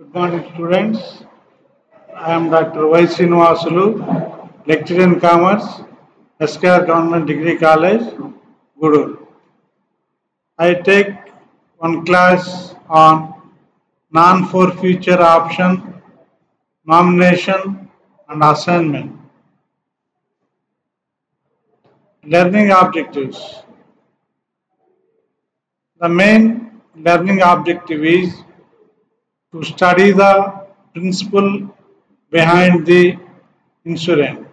Good morning, students. I am Dr. Y. Srinivasulu, lecturer in commerce, SKR Government Degree College, Gudur. I take one class on non-forfeiture option, nomination and assignment. Learning objectives. The main learning objective is to study the principle behind the insurance.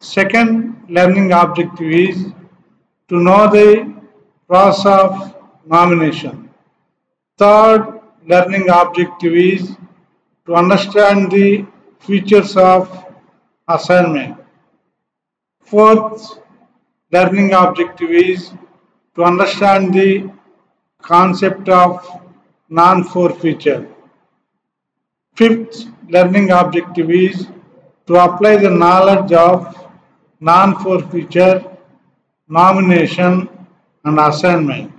Second learning objective is to know the process of nomination. Third learning objective is to understand the features of assignment. Fourth learning objective is to understand the concept of non-forfeiture. Fifth learning objective is to apply the knowledge of non-forfeiture, nomination and assignment.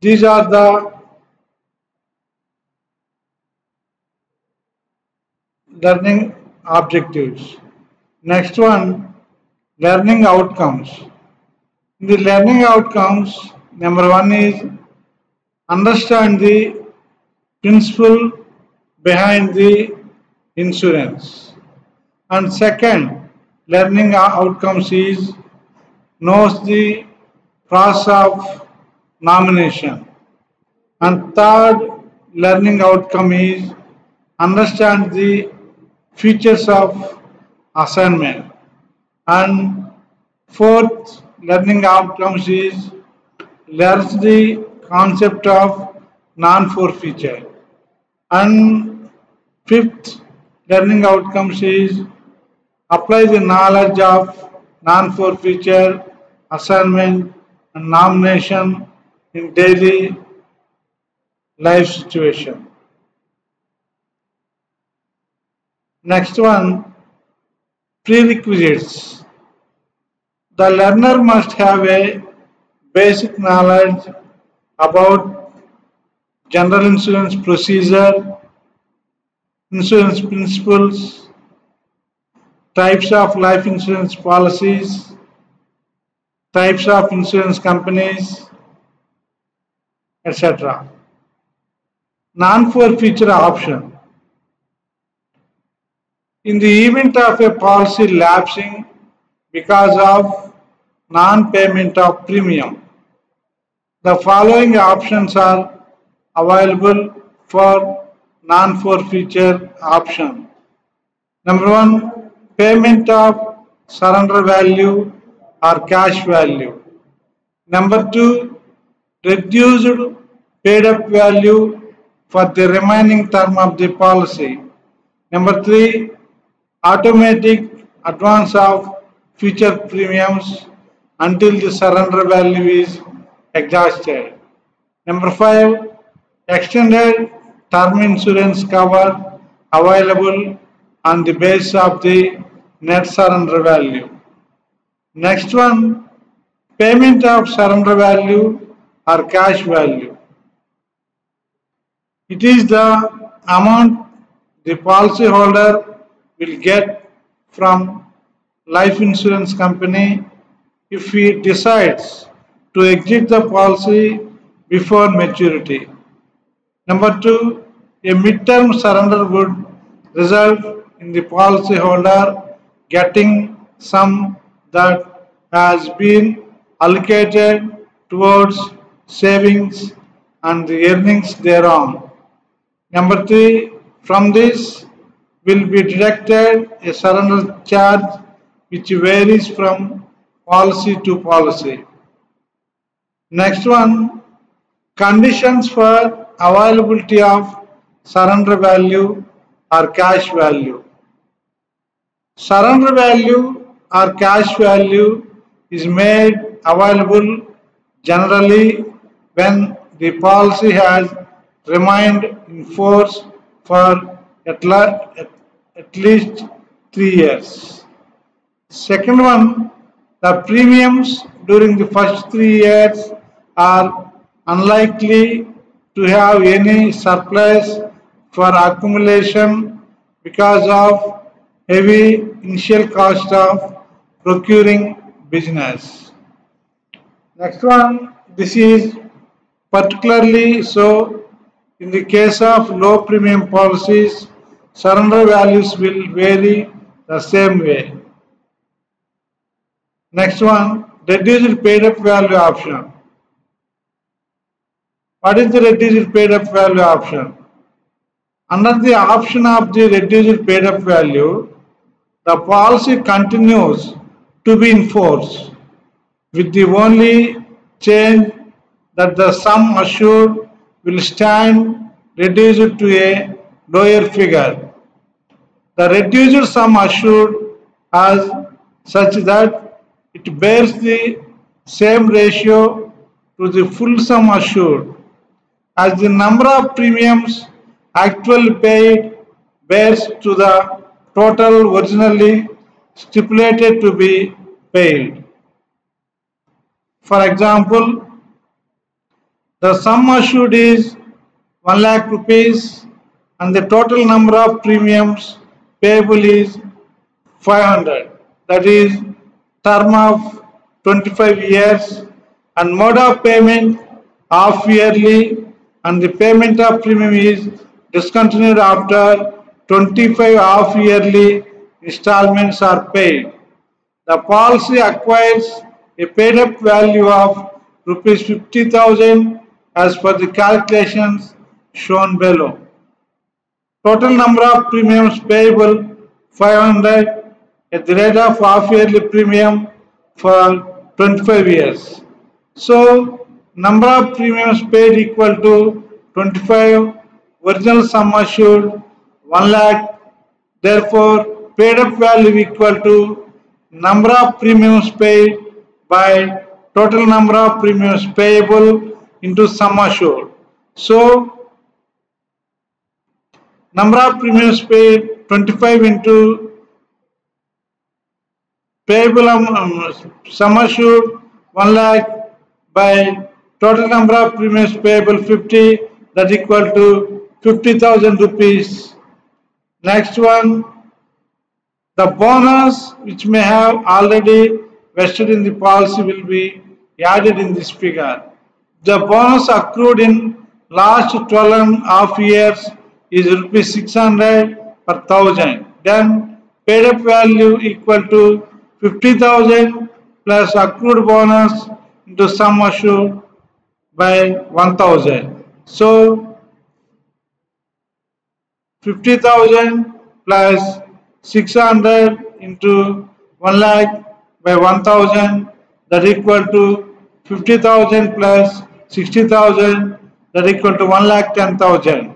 These are the learning objectives. Next one, learning outcomes. The learning outcomes, number one is understand the principle behind the insurance. And second, learning outcomes is knows the process of nomination. And third learning outcome is understand the features of assignment. And fourth learning outcomes is learns the concept of non-forfeiture. And fifth learning outcomes is apply the knowledge of non-forfeiture, assignment and nomination in daily life situation. Next one, prerequisites. The learner must have a basic knowledge about general insurance procedure, insurance principles, types of life insurance policies, types of insurance companies, etc. Non-forfeiture option. In the event of a policy lapsing because of non-payment of premium, the following options are available for non-forfeiture option. Number one, payment of surrender value or cash value. Number two, reduced paid up value for the remaining term of the policy. Number three, automatic advance of future premiums until the surrender value is exhausted. Number five, extended term insurance cover available on the basis of the net surrender value. Next one, payment of surrender value or cash value. It is the amount the policyholder will get from life insurance company if he decides to exit the policy before maturity. Number two, a midterm surrender would result in the policyholder getting some that has been allocated towards savings and the earnings thereon. Number three, from this will be deducted a surrender charge which varies from policy to policy. Next one, conditions for availability of surrender value or cash value. Surrender value or cash value is made available generally when the policy has remained in force for at, at least three years. Second one, the premiums during the first three years are unlikely to have any surplus for accumulation because of heavy initial cost of procuring business. Next one, this is particularly so in the case of low premium policies, surrender values will vary the same way. Next one, reduced paid up value option. What is the reduced paid up value option? Under the option of the reduced paid up value, the policy continues to be in force with the only change that the sum assured will stand reduced to a lower figure. The reduced sum assured as such that it bears the same ratio to the full sum assured as the number of premiums actually paid bears to the total originally stipulated to be paid. For example, the sum assured is 1 lakh rupees and the total number of premiums payable is 500 that is term of 25 years and mode of payment half yearly and the payment of premium is discontinued after 25 half yearly installments are paid. The policy acquires a paid up value of rupees 50,000 as per the calculations shown below. Total number of premiums payable 500 at the rate of half yearly premium for 25 years. So number of premiums paid equal to 25 original sum assured 1 lakh therefore paid up value equal to number of premiums paid by total number of premiums payable into sum assured. So number of premiums paid 25 into payable um, sum assured 1 lakh by total number of premiums payable 50 that equal to 50,000 rupees. Next one, the bonus which may have already vested in the policy will be added in this figure. The bonus accrued in last 12 and half years is rupees 600 per thousand. Then paid up value equal to 50,000 plus accrued bonus into sum assured by 1000. So 50,000 plus 600 into 1 lakh by 1000 that equal to 50,000 plus 60,000 that equal to 1 lakh 10,000.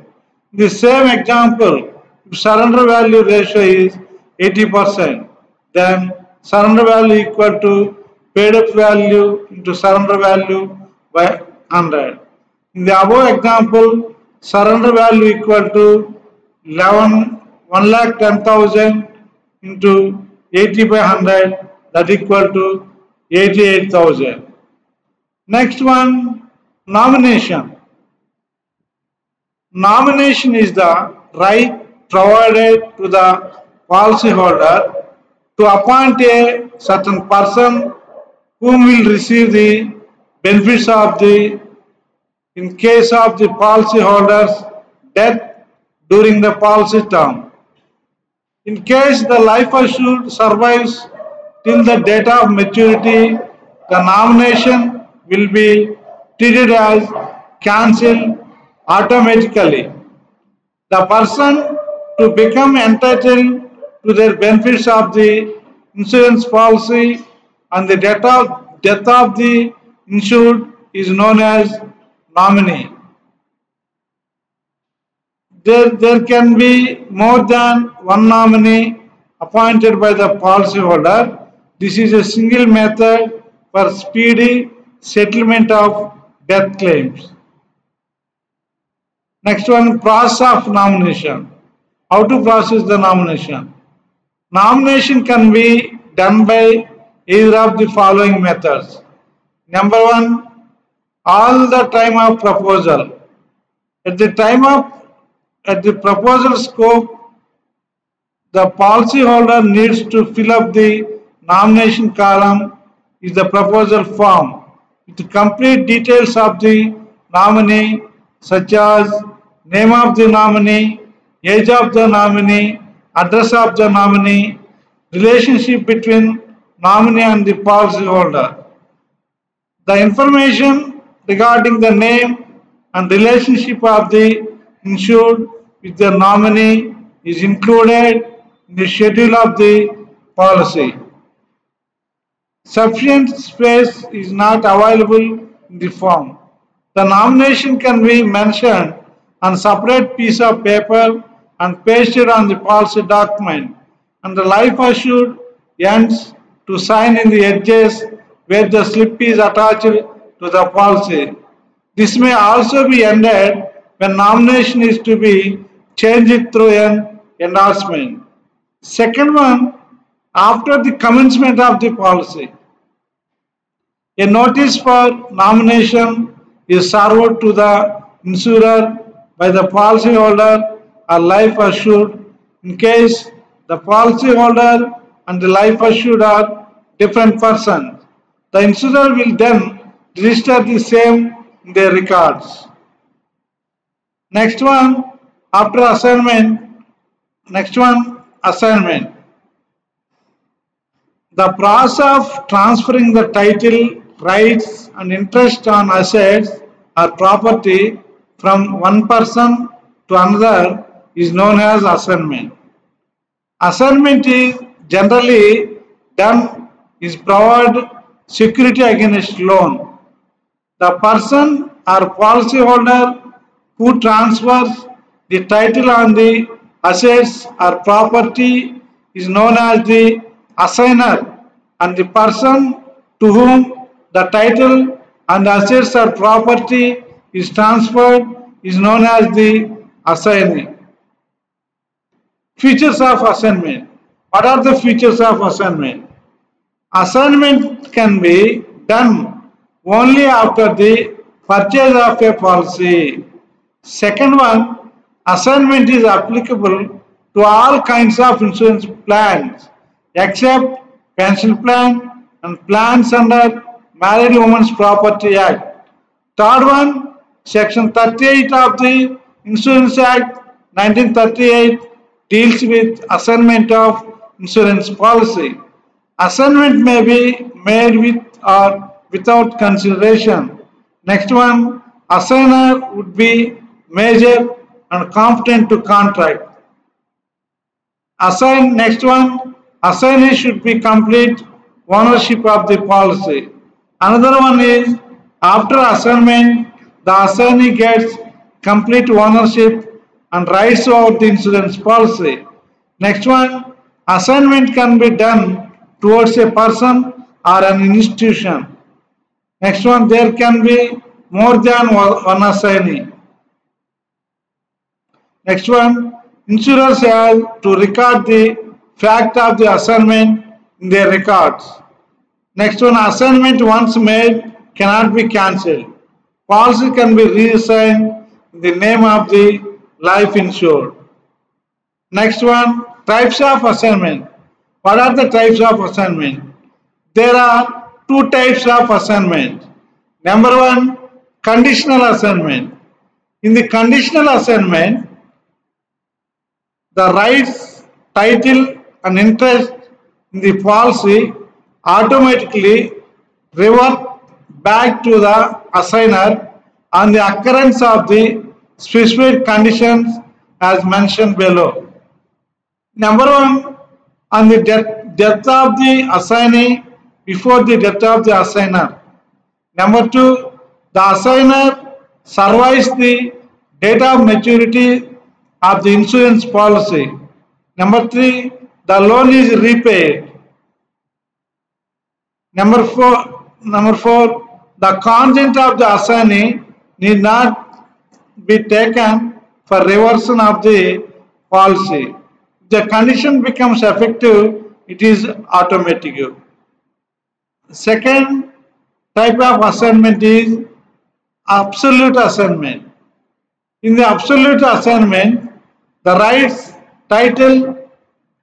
The same example, if surrender value ratio is 80%, then surrender value equal to paid up value into surrender value by 100. In uh, the above example, surrender value equal to 11 1 lakh 10,000 into 80 by 100 that equal to 88,000. Next one Nomination. Nomination is the right provided to the policyholder to appoint a certain person whom will receive the benefits of the in case of the policyholder's death during the policy term. In case the life assured survives till the date of maturity, the nomination will be treated as cancelled automatically. The person to become entitled to the benefits of the insurance policy on the death of, death of the insured is known as nominee. There, there can be more than one nominee appointed by the policyholder. This is a single method for speedy settlement of death claims. Next one, process of nomination. How to process the nomination? Nomination can be done by either of the following methods. Number one, all the time of proposal. At the time of at the proposal scope, the policyholder needs to fill up the nomination column is the proposal form with complete details of the nominee such as name of the nominee, age of the nominee, address of the nominee, relationship between nominee and the policyholder. The information regarding the name and relationship of the insured with the nominee is included in the schedule of the policy. Sufficient space is not available in the form. The nomination can be mentioned on separate piece of paper and pasted on the policy document and the life assured ends to sign in the edges where the slip is attached to the policy. This may also be ended when nomination is to be changed through an endorsement. Second one, after the commencement of the policy, a notice for nomination is served to the insurer by the policyholder or life assured in case the policyholder and the life assured are different persons. The insurer will then register the same in their records. Next one, after assignment, next one, assignment. The process of transferring the title, rights and interest on assets or property from one person to another is known as assignment. Assignment is generally done is provide security against loan. The person or policyholder who transfers the title on the assets or property is known as the assigner and the person to whom the title and assets or property is transferred is known as the assignee. Features of assignment. What are the features of assignment? Assignment can be done only after the purchase of a policy Second one, assignment is applicable to all kinds of insurance plans except pension plan and plans under Married Women's Property Act. Third one, Section 38 of the Insurance Act 1938 deals with assignment of insurance policy. Assignment may be made with or without consideration. Next one, assigner would be major and competent to contract. Assign next one, assignee should be complete ownership of the policy. Another one is after assignment, the assignee gets complete ownership and rights over the insurance policy. Next one, assignment can be done towards a person or an institution. Next one, there can be more than one assignee. Next one, insurers have to record the fact of the assignment in their records. Next one, assignment once made cannot be cancelled. Policy can be reassigned in the name of the life insured. Next one, types of assignment. What are the types of assignment? There are two types of assignment. Number one, conditional assignment. In the conditional assignment, the rights, title and interest in the policy automatically revert back to the assigner on the occurrence of the specified conditions as mentioned below. Number one, on the death, death of the assignee before the death of the assigner. Number two, the assigner survives the date of maturity of the insurance policy. Number three, the loan is repaid. Number four, number four, the content of the assignee need not be taken for reversion of the policy. The condition becomes effective, it is automatic. Second type of assignment is absolute assignment. In the absolute assignment, the rights, title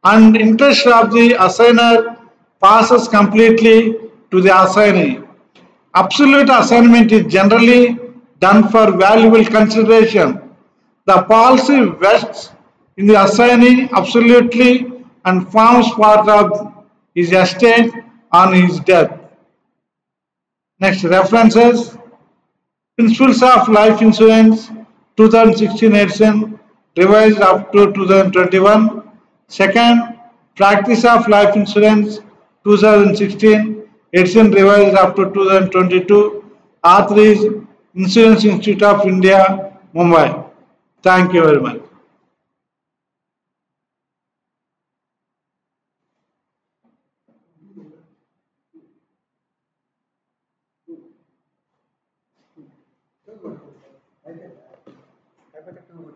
and interest of the assigner passes completely to the assignee. Absolute assignment is generally done for valuable consideration. The policy vests in the assignee absolutely and forms part of his estate on his death. Next, references. Principles of Life Insurance 2016 edition revised up to 2021. Second, Practice of Life Insurance 2016 edition revised up to 2022. Author is Insurance Institute of India, Mumbai. Thank you very much.